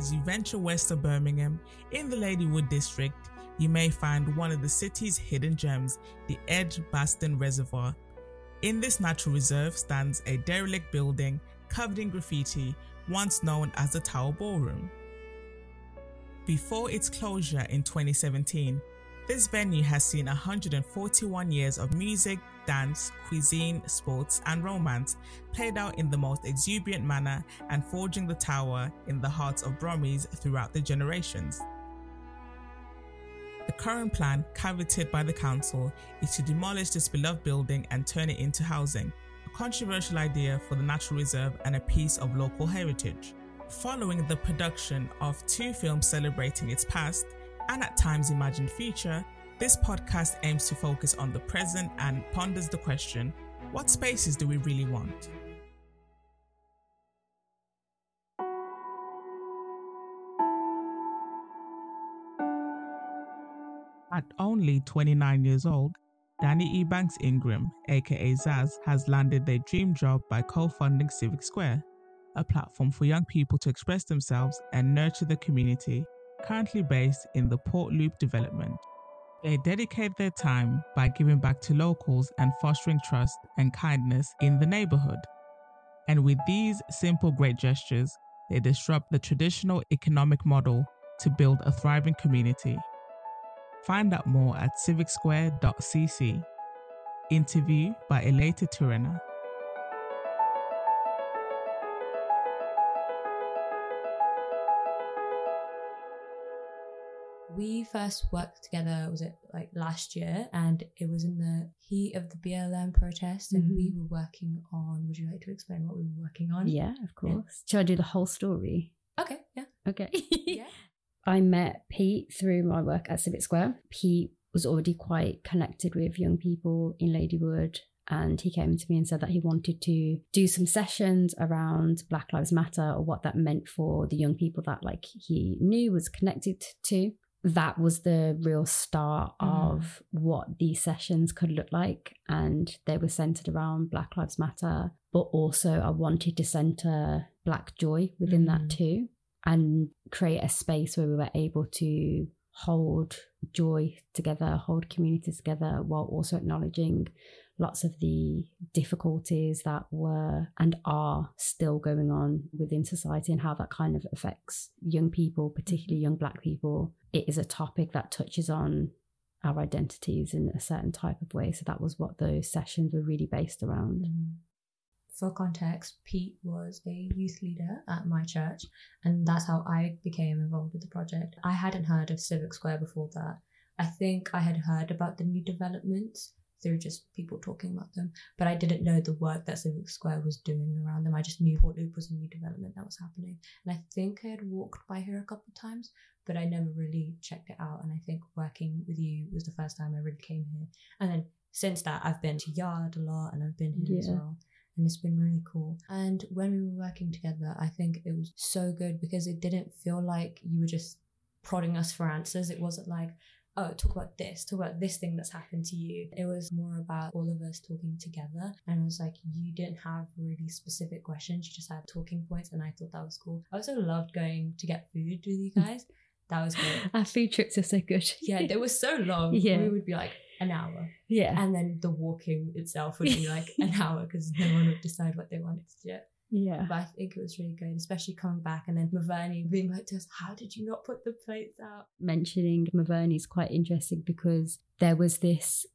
As you venture west of Birmingham, in the Ladywood district, you may find one of the city's hidden gems, the Edgbaston Reservoir. In this natural reserve stands a derelict building covered in graffiti, once known as the Tower Ballroom. Before its closure in 2017, this venue has seen 141 years of music, dance, cuisine, sports, and romance played out in the most exuberant manner and forging the tower in the hearts of Brummies throughout the generations. The current plan, coveted by the council, is to demolish this beloved building and turn it into housing, a controversial idea for the natural reserve and a piece of local heritage. Following the production of two films celebrating its past and at times imagined future, this podcast aims to focus on the present and ponders the question what spaces do we really want? At only 29 years old, Danni Ebanks Ingram, aka Zaz, has landed their dream job by co funding Civic Square, a platform for young people to express themselves and nurture the community, currently based in the Port Loop development. They dedicate their time by giving back to locals and fostering trust and kindness in the neighborhood. And with these simple great gestures, they disrupt the traditional economic model to build a thriving community. Find out more at civicsquare.cc. Interview by Elilta Tiruneh. We first worked together was it like last year? And it was in the heat of the blm protest and mm-hmm. we were working on would you like to explain what we were working on? Yeah of course. Yeah. should i do the whole story? Okay yeah. Okay. Yeah. I met pete through my work at civic square. Pete was already quite connected with young people in ladywood and he came to me and said that he wanted to do some sessions around black lives matter or what that meant for the young people that like he knew was connected to that was the real start mm. of what these sessions could look like. And they were centered around Black Lives Matter, but also I wanted to center Black joy within mm. that too and create a space where we were able to hold joy together, hold community together while also acknowledging lots of the difficulties that were and are still going on within society and how that kind of affects young people, particularly young Black people. It is a topic that touches on our identities in a certain type of way. So that was what those sessions were really based around. Mm. For context, Pete was a youth leader at my church, and that's how I became involved with the project. I hadn't heard of Civic Square before that. I think I had heard about the new developments through just people talking about them. But I didn't know the work that Civic Square was doing around them. I just knew Port Loop was a new development that was happening. And I think I had walked by here a couple of times, but I never really checked it out. And I think working with you was the first time I really came here. And then since that, I've been to Yard a lot and I've been here yeah. as well. And it's been really cool. And when we were working together, I think it was so good because it didn't feel like you were just prodding us for answers. It wasn't like, oh, talk about this, talk about this thing that's happened to you. It was more about all of us talking together. And it was like, you didn't have really specific questions, you just had talking points. And I thought that was cool. I also loved going to get food with you mm. guys. That was good. Our food trips are so good. yeah, they were so long. Yeah. We would be like an hour. Yeah. And then the walking itself would be like an hour because no one would decide what they wanted to do. Yeah. But I think it was really good, especially coming back and then Maverny being like to us, How did you not put the plates out? Mentioning Maverny is quite interesting because there was this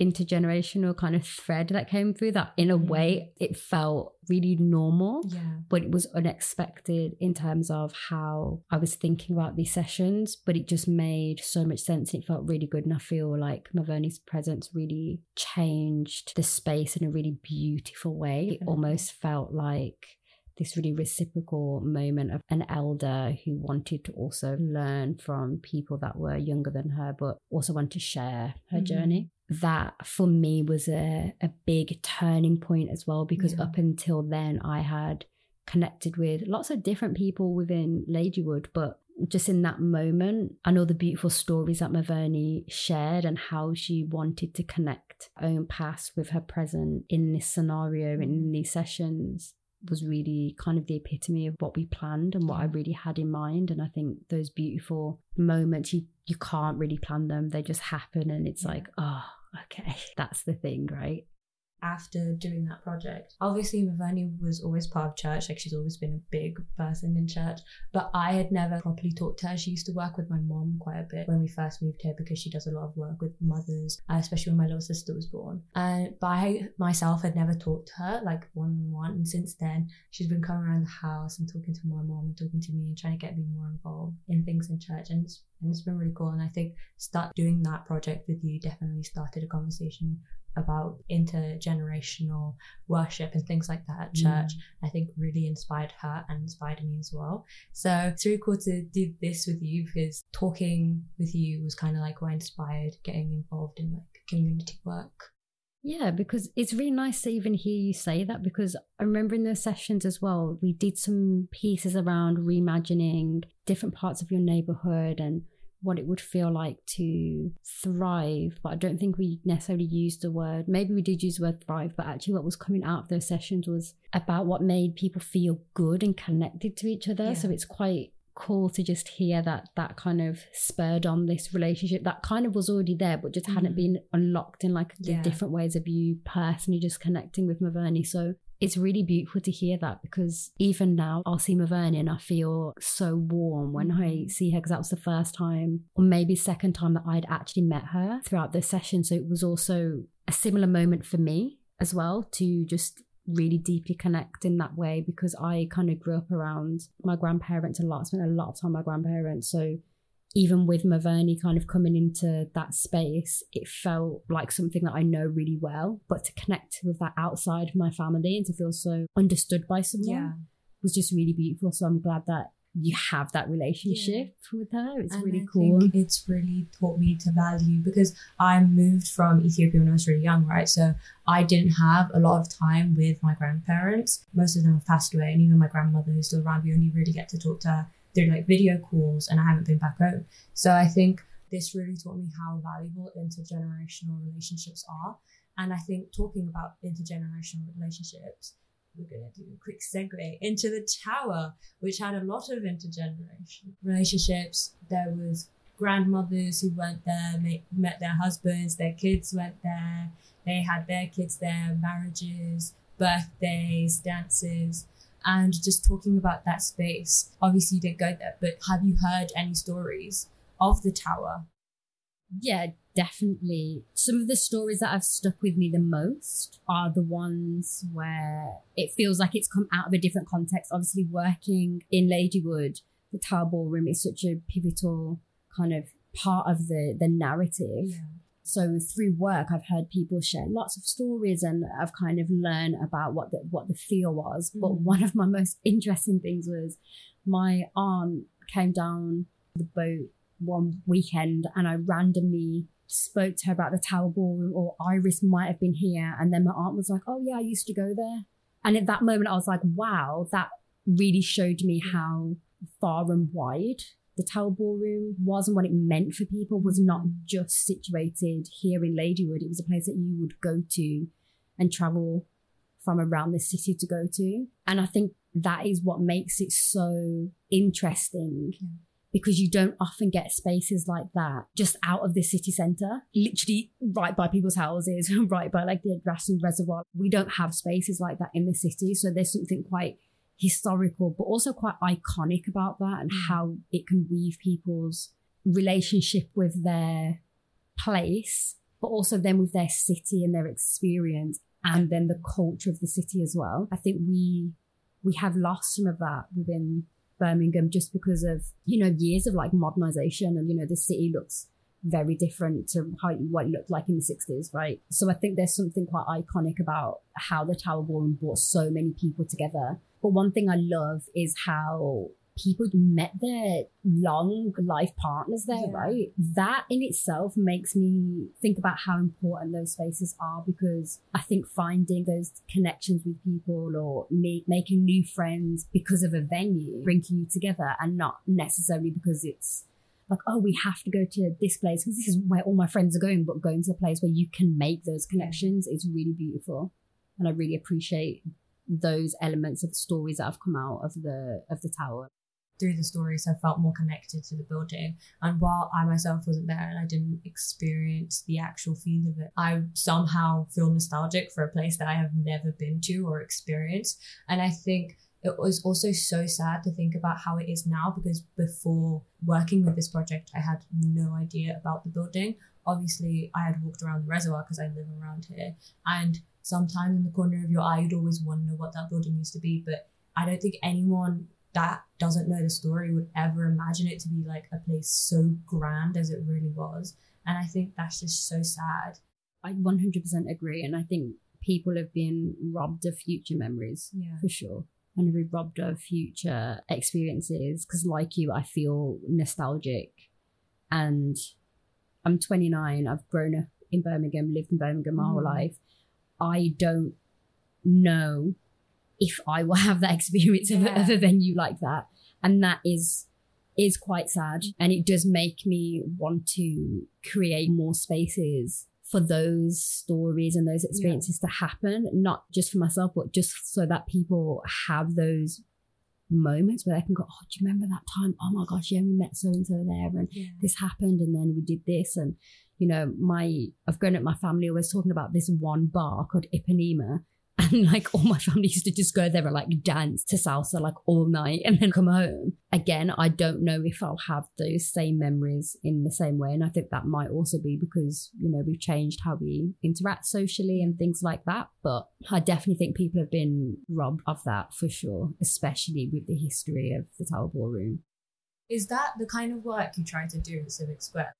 intergenerational kind of thread that came through that in a way it felt really normal yeah. but it was unexpected in terms of how i was thinking about these sessions but it just made so much sense. It felt really good and i feel like maverny's presence really changed the space in a really beautiful way. It almost felt like this really reciprocal moment of an elder who wanted to also learn from people that were younger than her, but also wanted to share her mm-hmm. journey. That for me was a, a big turning point as well, because yeah. up until then, I had connected with lots of different people within Ladywood, but just in that moment, I know the beautiful stories that Maverny shared and how she wanted to connect her own past with her present in this scenario and in mm. these sessions was really kind of the epitome of what we planned and what I really had in mind. And I think those beautiful moments you you can't really plan them; they just happen, and it's Yeah. like, oh, okay, that's the thing, right? After doing that project. Obviously, Mavani was always part of church, like she's always been a big person in church, but I had never properly talked to her. She used to work with my mom quite a bit when we first moved here because she does a lot of work with mothers, uh, especially when my little sister was born. And but I myself had never talked to her like one on one, and since then she's been coming around the house and talking to my mom and talking to me and trying to get me more involved in things in church, and it's and it's been really cool. And I think start doing that project with you definitely started a conversation about intergenerational worship and things like that at mm. church. I think really inspired her and inspired me as well. So it's really cool to do this with you because talking with you was kind of like what inspired getting involved in like community work. Yeah, because it's really nice to even hear you say that because I remember in those sessions as well, we did some pieces around reimagining different parts of your neighborhood and what it would feel like to thrive. But I don't think we necessarily used the word, maybe we did use the word thrive, but actually what was coming out of those sessions was about what made people feel good and connected to each other. So it's quite cool to just hear that that kind of spurred on this relationship that kind of was already there but just hadn't Mhm. been unlocked in like the Yeah. different ways of you personally just connecting with Maverni. So it's really beautiful to hear that because even now I'll see Maverni and I feel so warm when I Mhm. see her because that was the first time or maybe second time that I'd actually met her throughout the session. So it was also a similar moment for me as well to just really deeply connect in that way because I kind of grew up around my grandparents a lot, spent a lot of time with my grandparents. So even with Maverni kind of coming into that space, it felt like something that I know really well. But to connect with that outside of my family and to feel so understood by someone was just really beautiful. So I'm glad that you have that relationship with her. It's And really I cool. think it's really taught me to value because I moved from Ethiopia when I was really young, right? So I didn't have a lot of time with my grandparents. Most of them have passed away, and even my grandmother who's still around, we only really get to talk to her through like video calls, and I haven't been back home. So I think this really taught me how valuable intergenerational relationships are. And I think talking about intergenerational relationships, we're going to do a quick segue into the tower, which had a lot of intergenerational relationships. There was grandmothers who went there, met their husbands, their kids went there, they had their kids there, marriages, birthdays, dances, and just talking about that space. Obviously, you didn't go there, but have you heard any stories of the tower? Yeah, definitely. Some of the stories that have stuck with me the most are the ones where it feels like it's come out of a different context. Obviously, working in Ladywood, the Tower Ballroom is such a pivotal kind of part of the the narrative. So through work, I've heard people share lots of stories, and I've kind of learned about what the what the feel was. But Mm. one of my most interesting things was my aunt came down the boat one weekend, and I randomly spoke to her about the Tower Ballroom, or Iris might have been here, and then my aunt was like, "Oh yeah, I used to go there," and at that moment, I was like, "Wow, that really showed me how far and wide." The Tower Ballroom was and what it meant for people was not just situated here in Ladywood. It was a place that you would go to and travel from around the city to go to. And I think that is what makes it so interesting Yeah. because you don't often get spaces like that just out of the city centre, literally right by people's houses, right by like the Grafton Reservoir. We don't have spaces like that in the city. So there's something quite historical, but also quite iconic about that and Mm. how it can weave people's relationship with their place, but also then with their city and their experience and then the culture of the city as well. I think we we have lost some of that within Birmingham just because of, you know, years of like modernization and, you know, the city looks very different to how what it looked like in the 60s, right? So I think there's something quite iconic about how the Tower Ballroom brought so many people together. But one thing I love is how people met their long life partners there, Yeah. right? That in itself makes me think about how important those spaces are because I think finding those connections with people or me- making new friends because of a venue bringing you together and not necessarily because it's like, oh, we have to go to this place because this is where all my friends are going, but going to a place where you can make those connections is really beautiful. And I really appreciate those elements of the stories that have come out of the of the tower through the stories, I felt more connected to the building. And while I myself wasn't there and I didn't experience the actual feel of it, I somehow feel nostalgic for a place that I have never been to or experienced. And I think it was also so sad to think about how it is now because before working with this project, I had no idea about the building. Obviously, I had walked around the reservoir because I live around here. And sometimes in the corner of your eye, you'd always wonder what that building used to be. But I don't think anyone that doesn't know the story would ever imagine it to be like a place so grand as it really was. And I think that's just so sad. I 100% agree. And I think people have been robbed of future memories Yeah. for sure. And be robbed of future experiences. Because, like you, I feel nostalgic. And I'm 29. I've grown up in Birmingham, lived in Birmingham my whole Mm. life. I don't know if I will have that experience of, Yeah. of a venue like that. And that is is quite sad. And it does make me want to create more spaces for those stories and those experiences to happen, not just for myself, but just so that people have those moments where they can go, Oh, do you remember that time? Oh my gosh, yeah, we met so and so there and Yeah. this happened and then we did this and you know my i've grown up my family always talking about this one bar called ipanema. And like all my family used to just go there and like dance to salsa like all night and then come home. Again i don't know if i'll have those same memories in the same way. And i think that might also be because you know we've changed how we interact socially and things like that. But i definitely think people have been robbed of that for sure especially with the history of the tower ballroom. Is that the kind of work you try to do at Civic Square?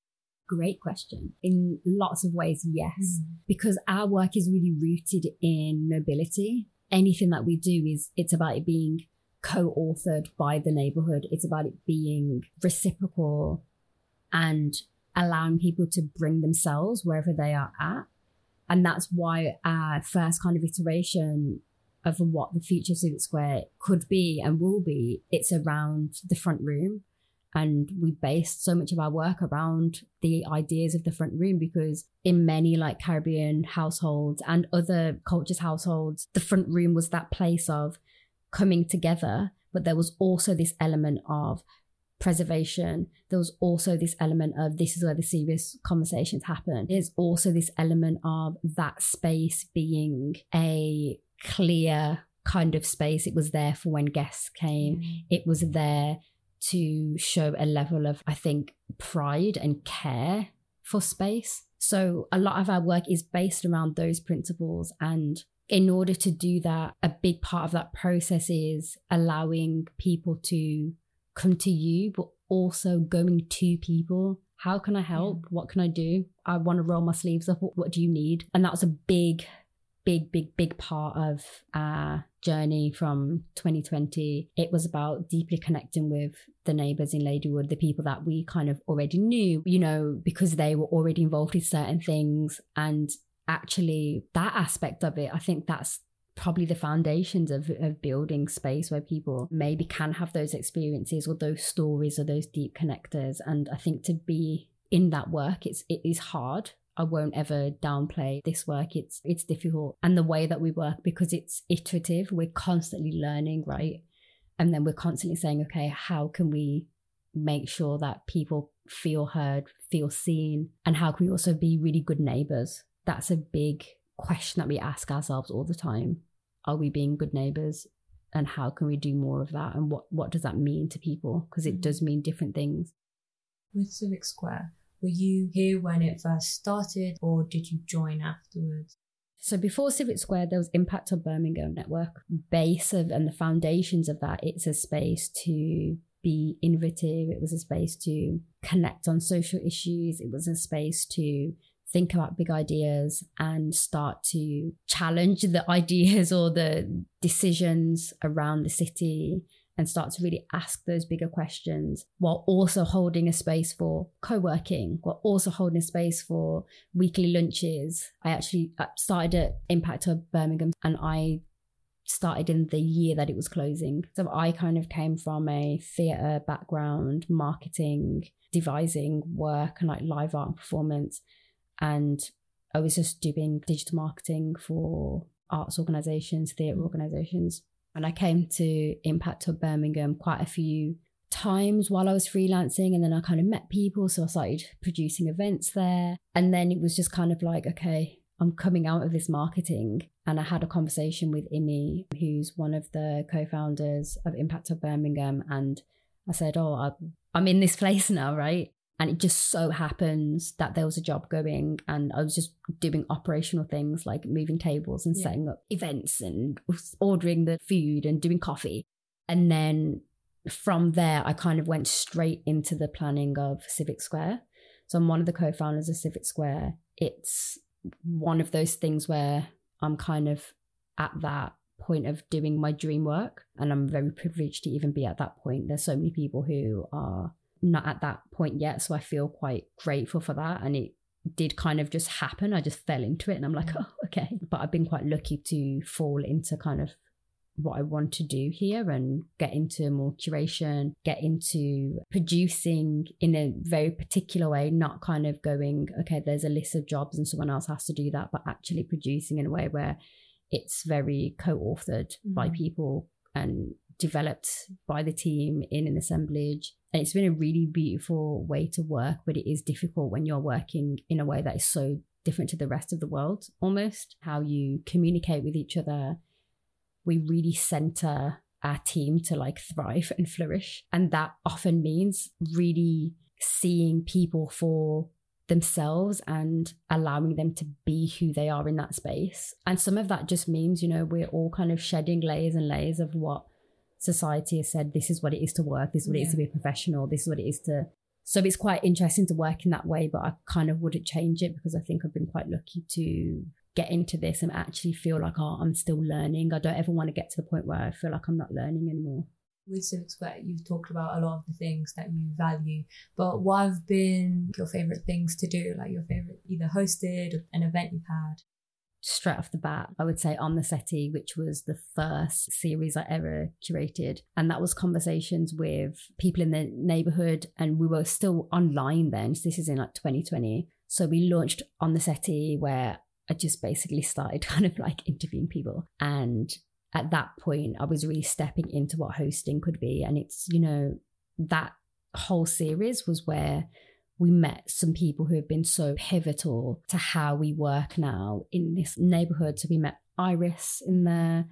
Great question. In lots of ways, yes, hmm. because our work is really rooted in nobility. Anything that we do is it's about it being co-authored by the neighborhood. It's about it being reciprocal and allowing people to bring themselves wherever they are at. And that's why our first kind of iteration of what the future of Civic Square could be and will be, it's around the front room and we based so much of our work around the ideas of the front room because in many like caribbean households and other cultures households the front room was that place of coming together but there was also this element of preservation. There was also this element of this is where the serious conversations happen. There's also this element of that space being a clear kind of space. It was there for when guests came. Mm. It was there to show a level of, I think, pride and care for space. So a lot of our work is based around those principles. And in order to do that, a big part of that process is allowing people to come to you, but also going to people. How can I help? What can I do? I want to roll my sleeves up. What, do you need? And that was a big, big, big, big part of our journey from 2020. It was about deeply connecting with the neighbors in Ladywood, the people that we kind of already knew, you know, because they were already involved in certain things. And actually, that aspect of it, I think that's probably the foundations of, of building space where people maybe can have those experiences or those stories or those deep connectors. And I think to be in that work, it's it is hard I won't ever downplay this work. It's it's difficult. And the way that we work, because it's iterative, we're constantly learning, right? And then we're constantly saying, okay, how can we make sure that people feel heard, feel seen? And how can we also be really good neighbors? That's a big question that we ask ourselves all the time. Are we being good neighbors? And how can we do more of that? And what, what does that mean to people? Because it mm-hmm. does mean different things. With Civic Square, were you here when it first started or did you join afterwards? So before Civic Square, there was Impact Hub Birmingham Network. Base of and the foundations of that, it's a space to be innovative. It was a space to connect on social issues. It was a space to think about big ideas and start to challenge the ideas or the decisions around the city and start to really ask those bigger questions while also holding a space for co-working while also holding a space for weekly lunches. I actually uh, started at impact hub birmingham and i started in the year that it was closing. So i kind of came from a theatre background marketing devising work and like live art and performance. And i was just doing digital marketing for arts organisations, theatre organisations. And I came to Impact Hub Birmingham quite a few times while I was freelancing. And then I kind of met people. So I started producing events there. And then it was just kind of like, okay, I'm coming out of this marketing. And I had a conversation with Immy, who's one of the co founders of Impact Hub Birmingham. And I said, Oh, I'm in this place now, right? And it just so happens that there was a job going, and I was just doing operational things like moving tables and yeah. setting up events and ordering the food and doing coffee. And then from there, I kind of went straight into the planning of Civic Square. So I'm one of the co founders of Civic Square. It's one of those things where I'm kind of at that point of doing my dream work. And I'm very privileged to even be at that point. There's so many people who are not at that point yet. So I feel quite grateful for that. And it did kind of just happen. I just fell into it and I'm like, oh, okay. But I've been quite lucky to fall into kind of what I want to do here and get into more curation, get into producing in a very particular way, not kind of going, okay, there's a list of jobs and someone else has to do that, but actually producing in a way where it's very co authored mm-hmm. by people and developed by the team in an assemblage. And it's been a really beautiful way to work, but it is difficult when you're working in a way that is so different to the rest of the world almost. How you communicate with each other. We really center our team to like thrive and flourish. And that often means really seeing people for themselves and allowing them to be who they are in that space. And some of that just means, you know, we're all kind of shedding layers and layers of what society has said this is what it is to work, this is what yeah. it is to be a professional, this is what it is to. So it's quite interesting to work in that way, but I kind of wouldn't change it because I think I've been quite lucky to get into this and actually feel like, oh, I'm still learning. I don't ever want to get to the point where I feel like I'm not learning anymore. With Civic Square, you've talked about a lot of the things that you value, but what have been your favorite things to do? Like your favorite, either hosted, an event you've had? Straight off the bat, I would say On the Settee, which was the first series I ever curated. And that was conversations with people in the neighborhood. And we were still online then. So this is in like 2020. So we launched On the Settee, where I just basically started kind of like interviewing people. And at that point, I was really stepping into what hosting could be. And it's, you know, that whole series was where we met some people who have been so pivotal to how we work now in this neighborhood. So we met Iris in there.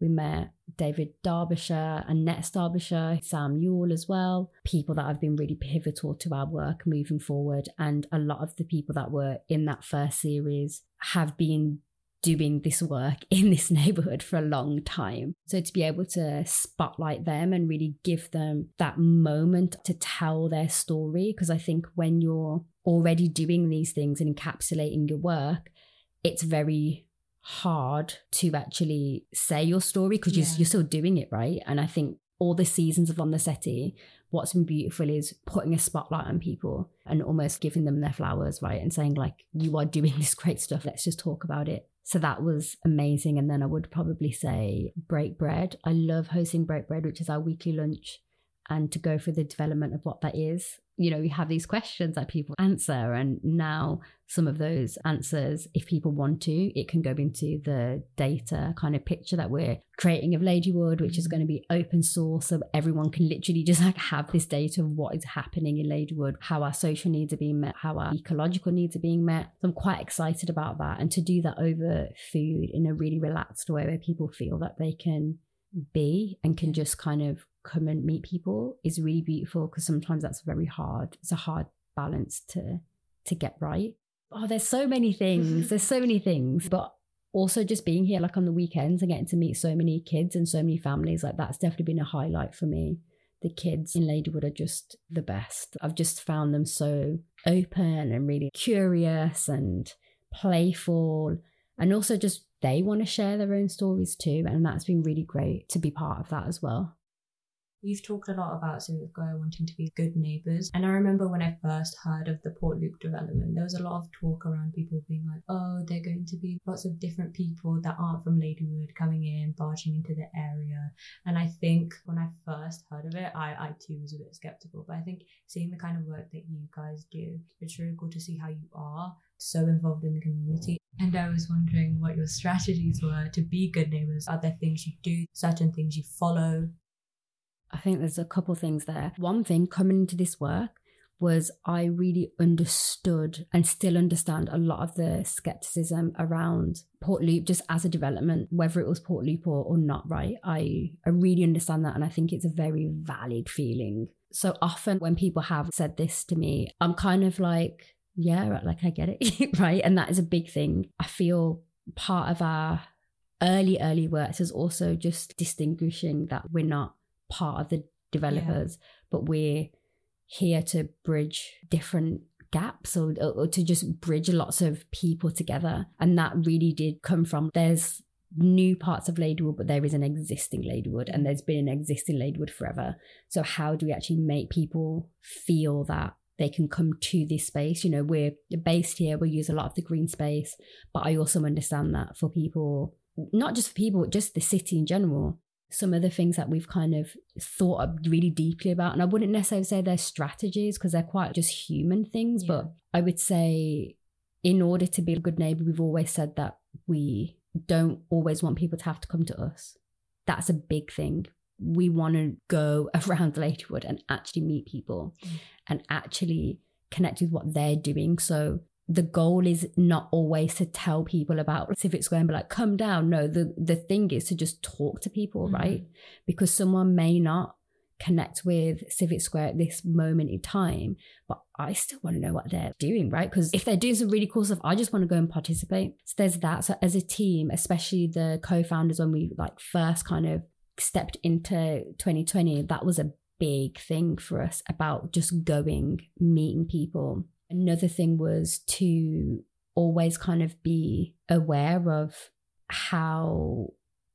We met David Derbyshire and Nets Derbyshire, Sam Yule as well. People that have been really pivotal to our work moving forward. And a lot of the people that were in that first series have been doing this work in this neighborhood for a long time. So to be able to spotlight them and really give them that moment to tell their story, because I think when you're already doing these things and encapsulating your work, it's very hard to actually say your story because yeah. you're, you're still doing it, right? And I think all the seasons of On the Settee, what's been beautiful is putting a spotlight on people and almost giving them their flowers, right? And saying, like, you are doing this great stuff. Let's just talk about it. So that was amazing. And then I would probably say Break Bread. I love hosting Break Bread, which is our weekly lunch, and to go through the development of what that is you know, we have these questions that people answer. And now some of those answers, if people want to, it can go into the data kind of picture that we're creating of Ladywood, which is mm. going to be open source. So everyone can literally just like have this data of what is happening in Ladywood, how our social needs are being met, how our ecological needs are being met. So I'm quite excited about that. And to do that over food in a really relaxed way where people feel that they can be and can just kind of come and meet people is really beautiful because sometimes that's very hard. It's a hard balance to to get right. Oh, there's so many things. there's so many things. But also just being here like on the weekends and getting to meet so many kids and so many families, like that's definitely been a highlight for me. The kids in Ladywood are just the best. I've just found them so open and really curious and playful and also just they want to share their own stories too and that's been really great to be part of that as well You've talked a lot about Civic Square wanting to be good neighbours. And I remember when I first heard of the Port Loop development, there was a lot of talk around people being like, oh, they're going to be lots of different people that aren't from Ladywood coming in, barging into the area. And I think when I first heard of it, I, I too was a bit skeptical. But I think seeing the kind of work that you guys do, it's really cool to see how you are so involved in the community. And I was wondering what your strategies were to be good neighbors. Are there things you do, certain things you follow? I think there's a couple things there. One thing coming into this work was I really understood and still understand a lot of the skepticism around Port Loop just as a development, whether it was Portloop or, or not, right? I, I really understand that and I think it's a very valid feeling. So often when people have said this to me, I'm kind of like, yeah, like I get it, right? And that is a big thing. I feel part of our early, early works is also just distinguishing that we're not part of the developers, yeah. but we're here to bridge different gaps or, or, to just bridge lots of people together. And that really did come from there's new parts of Ladywood, but there is an existing Ladywood and mm. there's been an existing Ladywood forever. So, how do we actually make people feel that they can come to this space? You know, we're based here, we use a lot of the green space, but I also understand that for people, not just for people, just the city in general, some of the things that we've kind of thought really deeply about. And I wouldn't necessarily say they're strategies because they're quite just human things, yeah. but I would say in order to be a good neighbor, we've always said that we don't always want people to have to come to us. That's a big thing. We want to go around Ladywood and actually meet people mm. and actually connect with what they're doing. So the goal is not always to tell people about Civic Square and be like, come down. No, the, the thing is to just talk to people, mm-hmm. right? Because someone may not connect with Civic Square at this moment in time, but I still want to know what they're doing, right? Because if they're doing some really cool stuff, I just want to go and participate. So there's that. So as a team, especially the co-founders, when we like first kind of stepped into 2020, that was a big thing for us about just going, meeting people Another thing was to always kind of be aware of how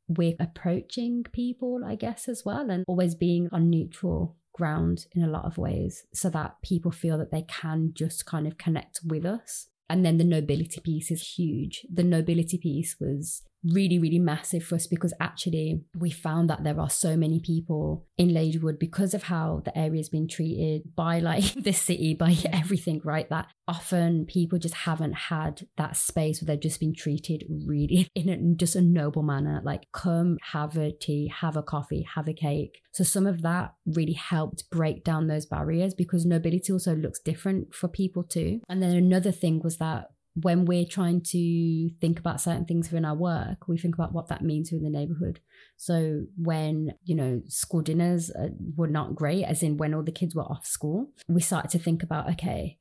we're approaching people, I guess, as well, and always being on neutral ground in a lot of ways so that people feel that they can just kind of connect with us. And then the nobility piece is huge. The nobility piece was really, really massive for us because actually we found that there are so many people in Ladywood because of how the area has been treated by like the city, by everything, right? That often people just haven't had that space where they've just been treated really in a, just a noble manner. Like, come have a tea, have a coffee, have a cake. So some of that really helped break down those barriers because nobility also looks different for people too. And then another thing was that when we're trying to think about certain things within our work, we think about what that means within the neighborhood. So when, you know, school dinners uh, were not great, as in when all the kids were off school, we started to think about, okay,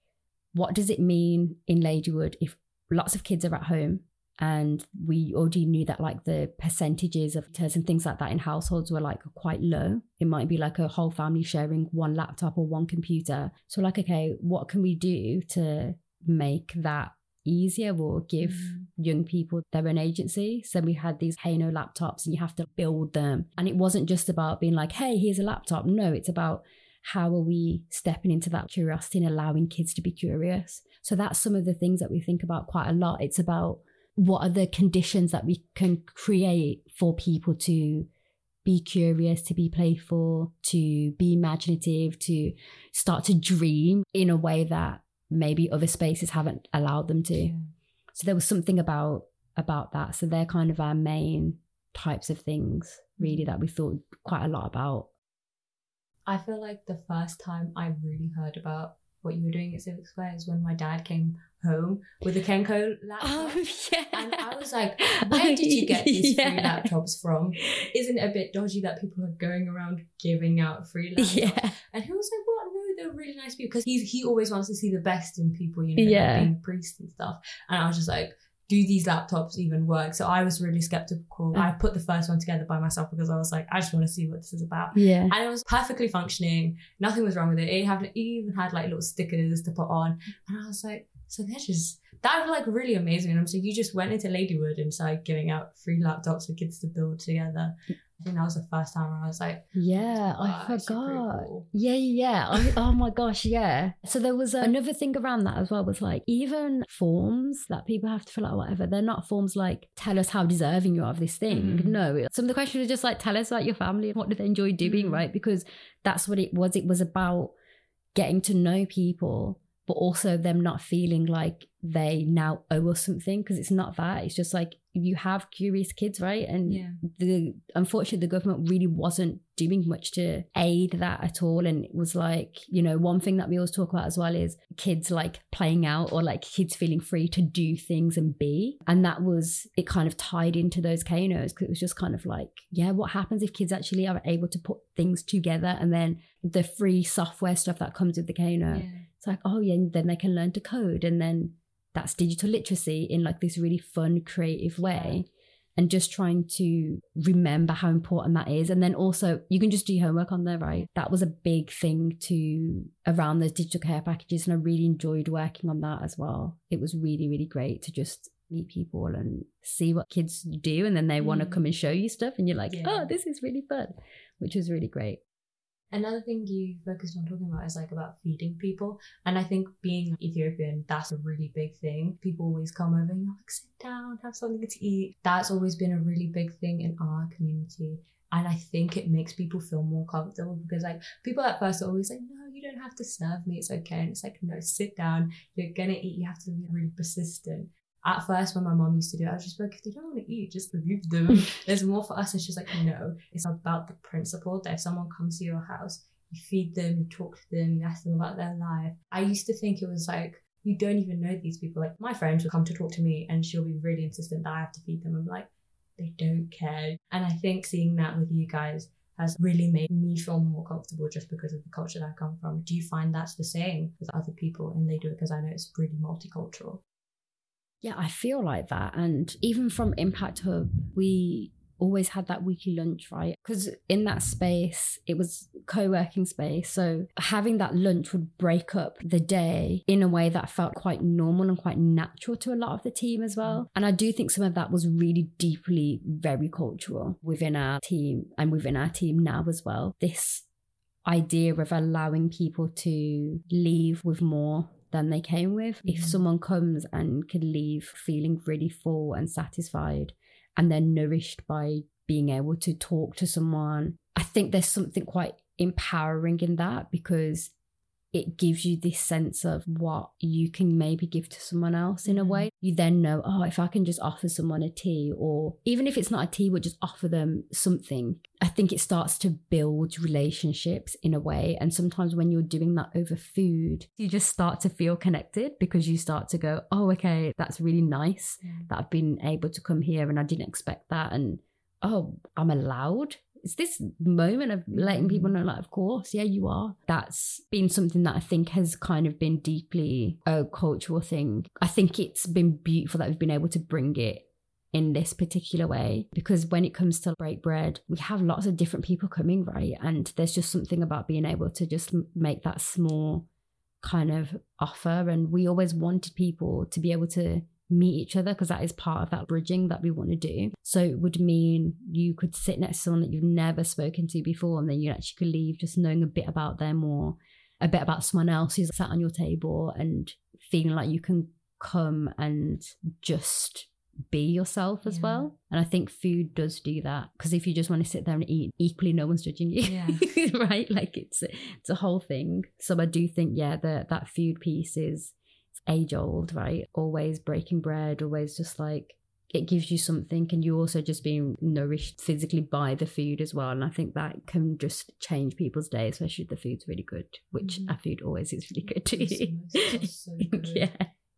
what does it mean in Ladywood if lots of kids are at home? And we already knew that like the percentages of tears and things like that in households were like quite low. It might be like a whole family sharing one laptop or one computer. So like okay what can we do to make that easier or give mm. young people their own agency. So we had these Kano laptops and you have to build them. And it wasn't just about being like, hey, here's a laptop. No, it's about how are we stepping into that curiosity and allowing kids to be curious. So that's some of the things that we think about quite a lot. It's about what are the conditions that we can create for people to be curious, to be playful, to be imaginative, to start to dream in a way that maybe other spaces haven't allowed them to. Yeah. So there was something about about that. So they're kind of our main types of things really mm. that we thought quite a lot about. I feel like the first time I really heard about what you were doing at Civic Square is when my dad came home with a Kano laptop. Oh, yeah. And I was like, where did you get these yeah. free laptops from? Isn't it a bit dodgy that people are going around giving out free laptops? Yeah. And he was like, what? They're really nice people. Because he, he always wants to see the best in people, you know, yeah. like being priests and stuff. And I was just like, do these laptops even work? So I was really skeptical. Mm. I put the first one together by myself because I was like, I just want to see what this is about. Yeah. And it was perfectly functioning. Nothing was wrong with it. It, had, it even had like little stickers to put on. And I was like, so they're just that was like really amazing. And I'm so you just went into Ladywood and started giving out free laptops for kids to build together. I think that was the first time I was like, yeah, I forgot. Cool. Yeah, yeah. I, oh my gosh, yeah. So there was a, another thing around that as well was like even forms that people have to fill out, whatever. They're not forms like tell us how deserving you are of this thing. Mm-hmm. No, some of the questions are just like tell us about your family and what do they enjoy doing, mm-hmm. right? Because that's what it was. It was about getting to know people but also them not feeling like they now owe us something because it's not that. It's just like you have curious kids, right? And Yeah. the unfortunately the government really wasn't doing much to aid that at all. And it was like, you know, one thing that we always talk about as well is kids like playing out or like kids feeling free to do things and be. And that was it kind of tied into those Kanos because it was just kind of like, yeah, what happens if kids actually are able to put things together and then the free software stuff that comes with the Kano. Yeah. It's like, oh yeah, then they can learn to code and then that's digital literacy in like this really fun, creative way. And just trying to remember how important that is. And then also you can just do homework on there, right? That was a big thing to around those digital care packages. And I really enjoyed working on that as well. It was really, really great to just meet people and see what kids do. And then they want to Mm. come and show you stuff. And you're like, Yeah. oh, this is really fun, which was really great. Another thing you focused on talking about is like about feeding people. And I think being Ethiopian, that's a really big thing. People always come over and like, sit down, have something to eat. That's always been a really big thing in our community. And I think it makes people feel more comfortable because like people at first are always like, no, you don't have to serve me. It's okay. And it's like, no, sit down. You're gonna eat. You have to be really persistent. At first, when my mom used to do it, I was just like, if they don't want to eat, just leave them. There's more for us. And she's like, no, it's about the principle that if someone comes to your house, you feed them, you talk to them, you ask them about their life. I used to think it was like, you don't even know these people. Like, my friend will come to talk to me and she'll be really insistent that I have to feed them. I'm like, they don't care. And I think seeing that with you guys has really made me feel more comfortable just because of the culture that I come from. Do you find that's the same with other people and they do it because I know it's really multicultural? Yeah, I feel like that. And even from Impact Hub, we always had that weekly lunch, right? Because in that space, it was co working space. So having that lunch would break up the day in a way that felt quite normal and quite natural to a lot of the team as well. And I do think some of that was really deeply very cultural within our team and within our team now as well. This idea of allowing people to leave with more than they came with. If Mhm. someone comes and can leave feeling really full and satisfied and they're nourished by being able to talk to someone, I think there's something quite empowering in that because it gives you this sense of what you can maybe give to someone else in a Mhm. way. You then know, oh, if I can just offer someone a tea, or even if it's not a tea, but just offer them something, I think it starts to build relationships in a way. And sometimes when you're doing that over food, you just start to feel connected because you start to go, oh, okay, that's really nice that I've been able to come here and I didn't expect that. And oh, I'm allowed. It's this moment of letting people know, like, of course, yeah, you are. That's been something that I think has kind of been deeply a cultural thing. I think it's been beautiful that we've been able to bring it in this particular way because when it comes to break bread we have lots of different people coming right and there's just something about being able to just make that small kind of offer and we always wanted people to be able to meet each other because that is part of that bridging that we want to do so it would mean you could sit next to someone that you've never spoken to before and then you actually could leave just knowing a bit about them or a bit about someone else who's sat on your table and feeling like you can come and just be yourself as Yeah. well. And I think food does do that because if you just want to sit there and eat, equally no one's judging you, Yeah. right? Like it's it's a whole thing. So I do think yeah, that that food piece is age old, right? Always breaking bread, always just like it gives you something, and you're also just being nourished physically by the food as well. And I think that can just change people's day, especially if the food's really good, which Mhm. our food always is really good too. So good. yeah.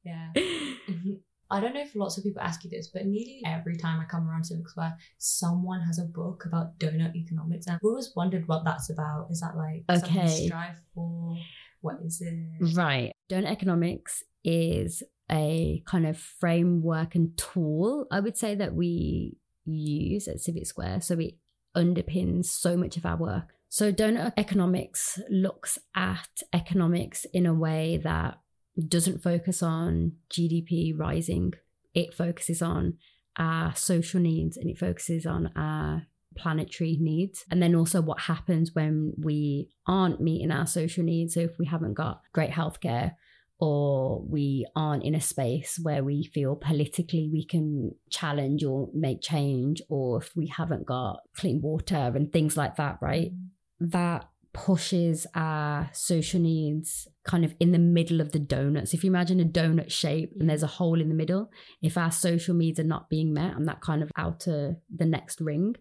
Yeah. Mhm. I don't know if lots of people ask you this, but nearly every time I come around Civic Square, someone has a book about donut economics. And I've always wondered what that's about. Is that like something you Okay. strive for? What is it? Right. Donut economics is a kind of framework and tool, I would say, that we use at Civic Square. So it underpins so much of our work. So donut economics looks at economics in a way that doesn't focus on GDP rising. It focuses on our social needs and it focuses on our planetary needs. And then also what happens when we aren't meeting our social needs. So if we haven't got great healthcare or we aren't in a space where we feel politically we can challenge or make change, or if we haven't got clean water and things like that, right? That pushes our social needs kind of in the middle of the donut. So if you imagine a donut shape and there's a hole in the middle, if our social needs are not being met on that kind of outer, the next ring,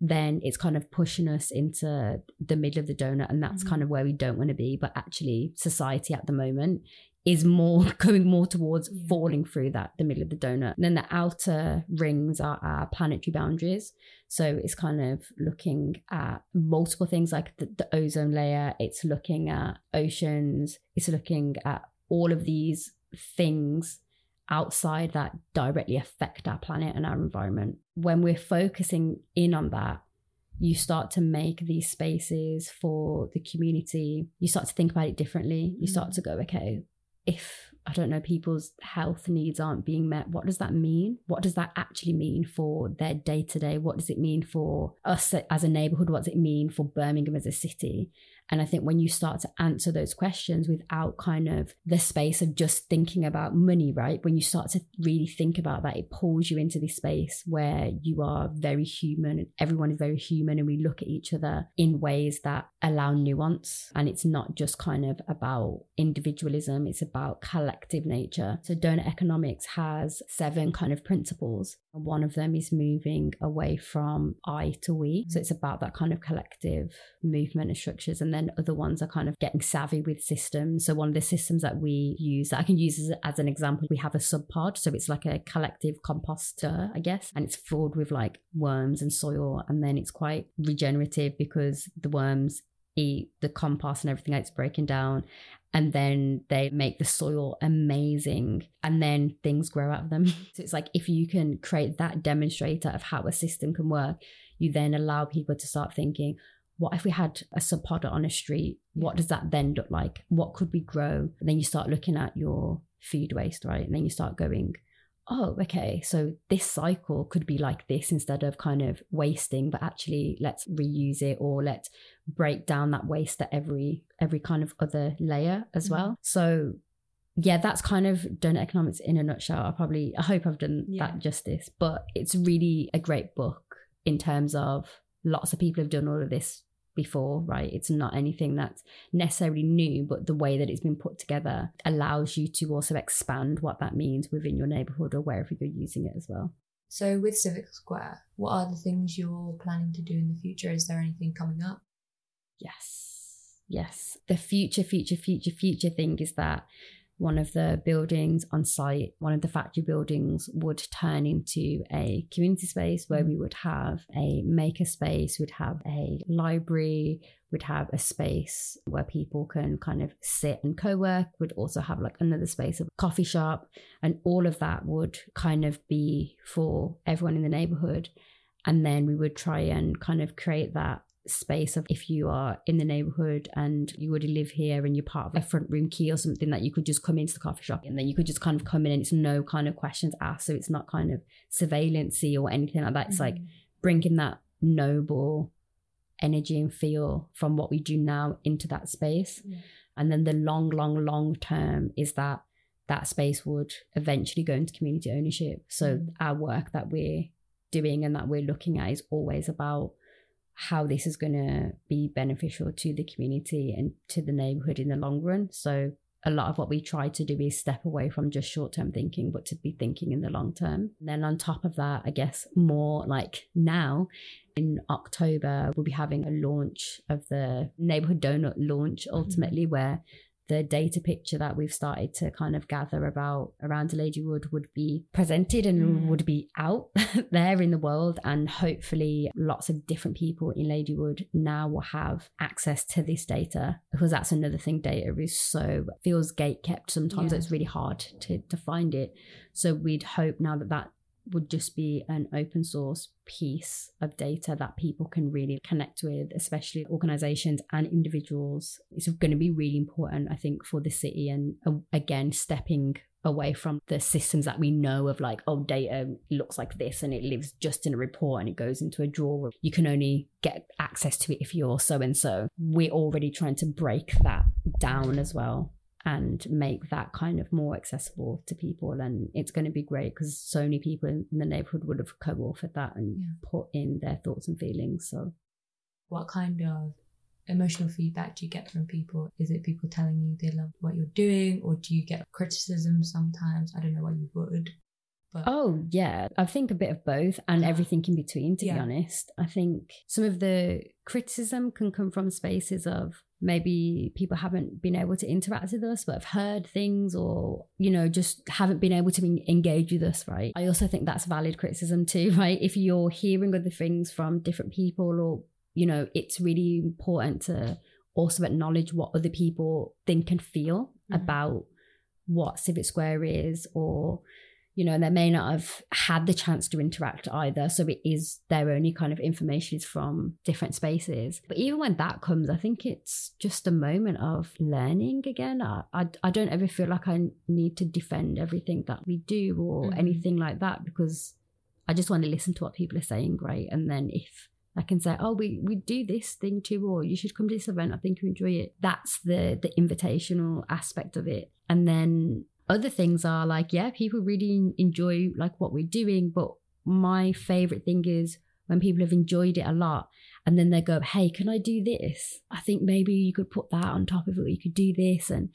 then it's kind of pushing us into the middle of the donut. And that's Mhm. kind of where we don't want to be. But actually, society at the moment is more going more towards falling through that the middle of the donut. And then the outer rings are our planetary boundaries. So it's kind of looking at multiple things like the, the ozone layer, it's looking at oceans, it's looking at all of these things outside that directly affect our planet and our environment. When we're focusing in on that, you start to make these spaces for the community. You start to think about it differently. You start Mm. to go, okay, if I don't know, people's health needs aren't being met, what does that mean? What does that actually mean for their day to day? What does it mean for us as a neighborhood? What does it mean for Birmingham as a city? And I think when you start to answer those questions without kind of the space of just thinking about money, right? When you start to really think about that, it pulls you into this space where you are very human and everyone is very human and we look at each other in ways that allow nuance. And it's not just kind of about individualism, it's about collective nature. So donut economics has seven kind of principles. One of them is moving away from I to we. So it's about that kind of collective movement and structures. And then other ones are kind of getting savvy with systems. So one of the systems that we use that I can use as, as an example, we have a Subpod. So it's like a collective composter, I guess, and it's filled with like worms and soil. And then it's quite regenerative because the worms eat the compost and everything that's breaking down and then they make the soil amazing and then things grow out of them so it's like if you can create that demonstrator of how a system can work you then allow people to start thinking what if we had a subpodder on a street? What does that then look like? What could we grow? And then you start looking at your food waste right? And then you start going oh okay so this cycle could be like this instead of kind of wasting but actually let's reuse it or let's break down that waste at every every kind of other layer as Mhm. well. So yeah that's kind of donut economics in a nutshell. I probably i hope i've done Yeah. that justice but it's really a great book in terms of lots of people have done all of this before right it's not anything that's necessarily new but the way that it's been put together allows you to also expand what that means within your neighborhood or wherever you're using it as well So with Civic Square, what are the things you're planning to do in the future? Is there anything coming up? Yes. Yes. The future, future, future, future thing is that one of the buildings on site, one of the factory buildings would turn into a community space where mm. we would have a maker space, we'd have a library, we'd have a space where people can kind of sit and co-work, we'd also have like another space of coffee shop, and all of that would kind of be for everyone in the neighborhood. And then we would try and kind of create that space of if you are in the neighborhood and you already live here and you're part of a front room key or something that you could just come into the coffee shop and then you could just kind of come in and it's no kind of questions asked so it's not kind of surveillancy or anything like that it's like Mhm. bringing that noble energy and feel from what we do now into that space Yeah. and then the long long long term is that that space would eventually go into community ownership so Mm. our work that we're doing and that we're looking at is always about how this is going to be beneficial to the community and to the neighborhood in the long run so a lot of what we try to do is step away from just short term thinking, but to be thinking in the long term. And then on top of that, I guess more like now in October, we'll be having a launch of the neighborhood donut launch mm-hmm. ultimately, where the data picture that we've started to kind of gather about around Ladywood would be presented and Mm. would be out there in the world. And hopefully, lots of different people in Ladywood now will have access to this data because that's another thing. Data is so feels gate kept sometimes. Yeah. It's really hard to, to find it. So we'd hope now that that would just be an open source piece of data that people can really connect with, especially organizations and individuals. It's going to be really important, I think, for the city. And uh, again, stepping away from the systems that we know of like, oh, data looks like this and it lives just in a report and it goes into a drawer. You can only get access to it if you're so and so. We're already trying to break that down as well and make that kind of more accessible to people. And it's going to be great because so many people in the neighborhood would have co authored that and Yeah. put in their thoughts and feelings. So, What kind of emotional feedback do you get from people? Is it people telling you they love what you're doing, or do you get criticism sometimes? I don't know why you would. But Oh, yeah. I think a bit of both and everything in between, to be honest. I think some of the criticism can come from spaces of maybe people haven't been able to interact with us, but have heard things or, you know, just haven't been able to en- engage with us, right? I also think that's valid criticism too, right? If you're hearing other things from different people or, you know, it's really important to also acknowledge what other people think and feel Mhm. about what Civic Square is or you know, they may not have had the chance to interact either. So it is their only kind of information is from different spaces. But even when that comes, I think it's just a moment of learning again. I, I, I don't ever feel like I need to defend everything that we do or Mhm. anything like that because I just want to listen to what people are saying, great. And then if I can say, oh, we, we do this thing too, or you should come to this event. I think you enjoy it. That's the the invitational aspect of it. And then other things are like, yeah, people really enjoy like what we're doing. But my favorite thing is when people have enjoyed it a lot and then they go, hey, can I do this? I think maybe you could put that on top of it. You could do this. And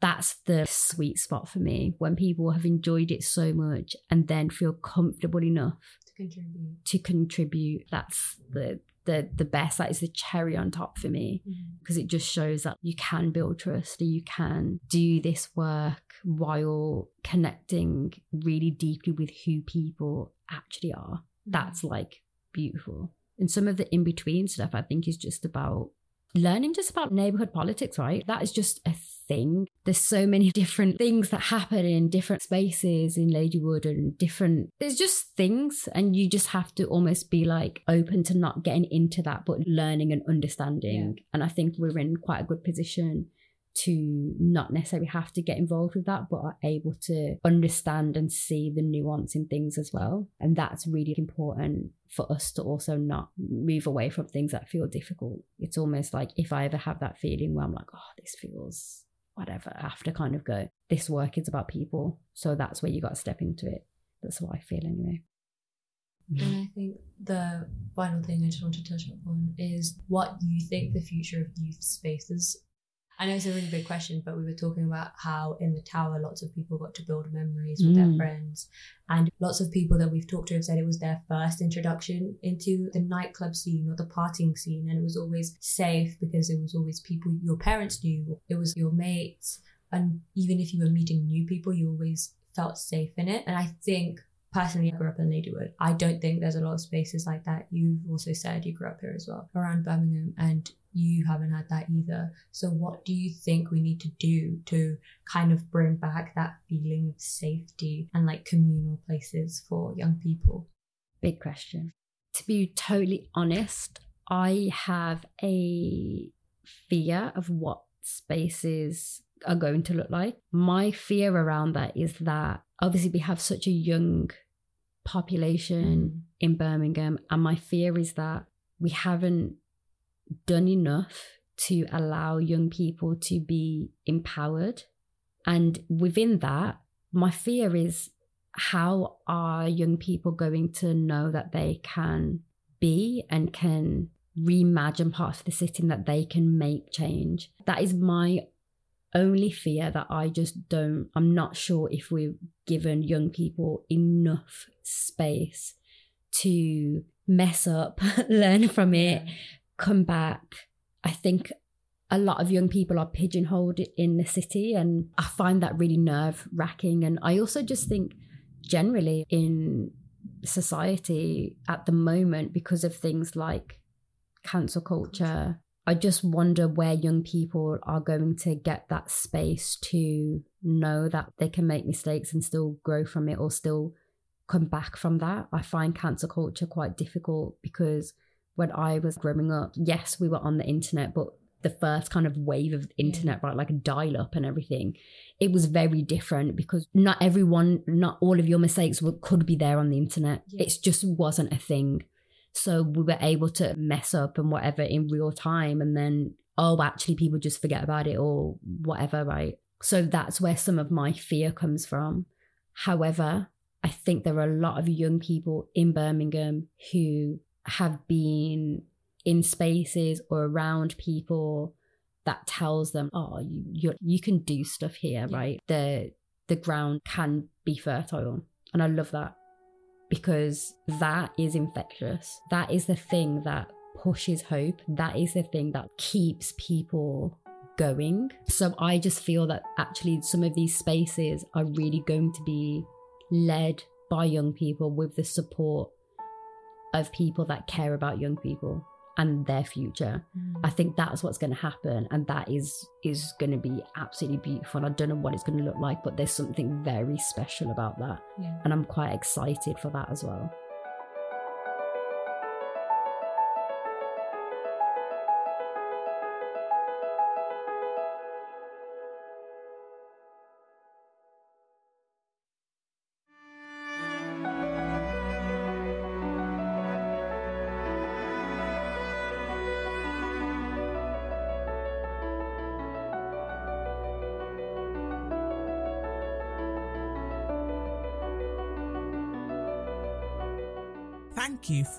that's the sweet spot for me when people have enjoyed it so much and then feel comfortable enough to contribute. to contribute. That's the the the best. That is the cherry on top for me mm. because it just shows that you can build trust you can do this work while connecting really deeply with who people actually are. Mm. That's like beautiful. And some of the in between stuff I think is just about learning just about neighborhood politics, right? That is just a thing. There's so many different things that happen in different spaces in Ladywood and different, there's just things. And you just have to almost be like open to not getting into that, but learning and understanding. And I think we're in quite a good position to not necessarily have to get involved with that, but are able to understand and see the nuance in things as well. And that's really important for us to also not move away from things that feel difficult. It's almost like if I ever have that feeling where I'm like, oh, this feels whatever, I have to kind of go, this work is about people. So that's where you got to step into it. That's what I feel anyway. And mm-hmm. I think the final thing I just want to touch upon is what you think the future of youth spaces. I know it's a really big question, but we were talking about how in the tower lots of people got to build memories with their Mm. friends. And lots of people that we've talked to have said it was their first introduction into the nightclub scene or the partying scene. And it was always safe because it was always people your parents knew, it was your mates. And even if you were meeting new people, you always felt safe in it. And I think personally, I grew up in Ladywood. I don't think there's a lot of spaces like that. You've also said you grew up here as well, around Birmingham, and you haven't had that either. So, what do you think we need to do to kind of bring back that feeling of safety and like communal places for young people? Big question. To be totally honest, I have a fear of what spaces are going to look like. My fear around that is that obviously we have such a young population mm. in Birmingham, and my fear is that we haven't done enough to allow young people to be empowered. And within that, my fear is how are young people going to know that they can be and can reimagine parts of the city and that they can make change? That is my only fear that I just don't, I'm not sure if we've given young people enough space to mess up, learn from it, come back. I think a lot of young people are pigeonholed in the city, and I find that really nerve wracking. And I also just think, generally, in society at the moment, because of things like cancel culture, I just wonder where young people are going to get that space to know that they can make mistakes and still grow from it or still come back from that. I find cancel culture quite difficult because when I was growing up, yes, we were on the internet, but the first kind of wave of internet, right, like a dial up and everything, it was very different because not everyone, not all of your mistakes would, could be there on the internet. Yeah. It just wasn't a thing. So we were able to mess up and whatever in real time. And then, oh, actually, people just forget about it or whatever, right? So that's where some of my fear comes from. However, I think there are a lot of young people in Birmingham who have been in spaces or around people that tells them, oh, you you you can do stuff here, Yeah. right? The the ground can be fertile, and I love that because that is infectious. That is the thing that pushes hope. That is the thing that keeps people going. So I just feel that actually some of these spaces are really going to be led by young people with the support of people that care about young people and their future. Mm. I think that's what's going to happen, and that is is going to be absolutely beautiful. And I don't know what it's going to look like, but there's something very special about that, yeah. and I'm quite excited for that as well.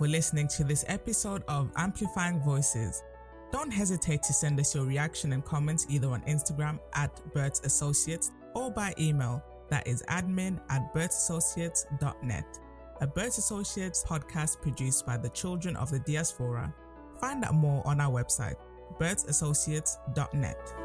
For listening to this episode of Amplifying Voices. Don't hesitate to send us your reaction and comments either on Instagram at Bertz Associates or by email that is admin at bertzassociates.net. A Bertz Associates podcast produced by the children of the diaspora. Find out more on our website, bertzassociates.net.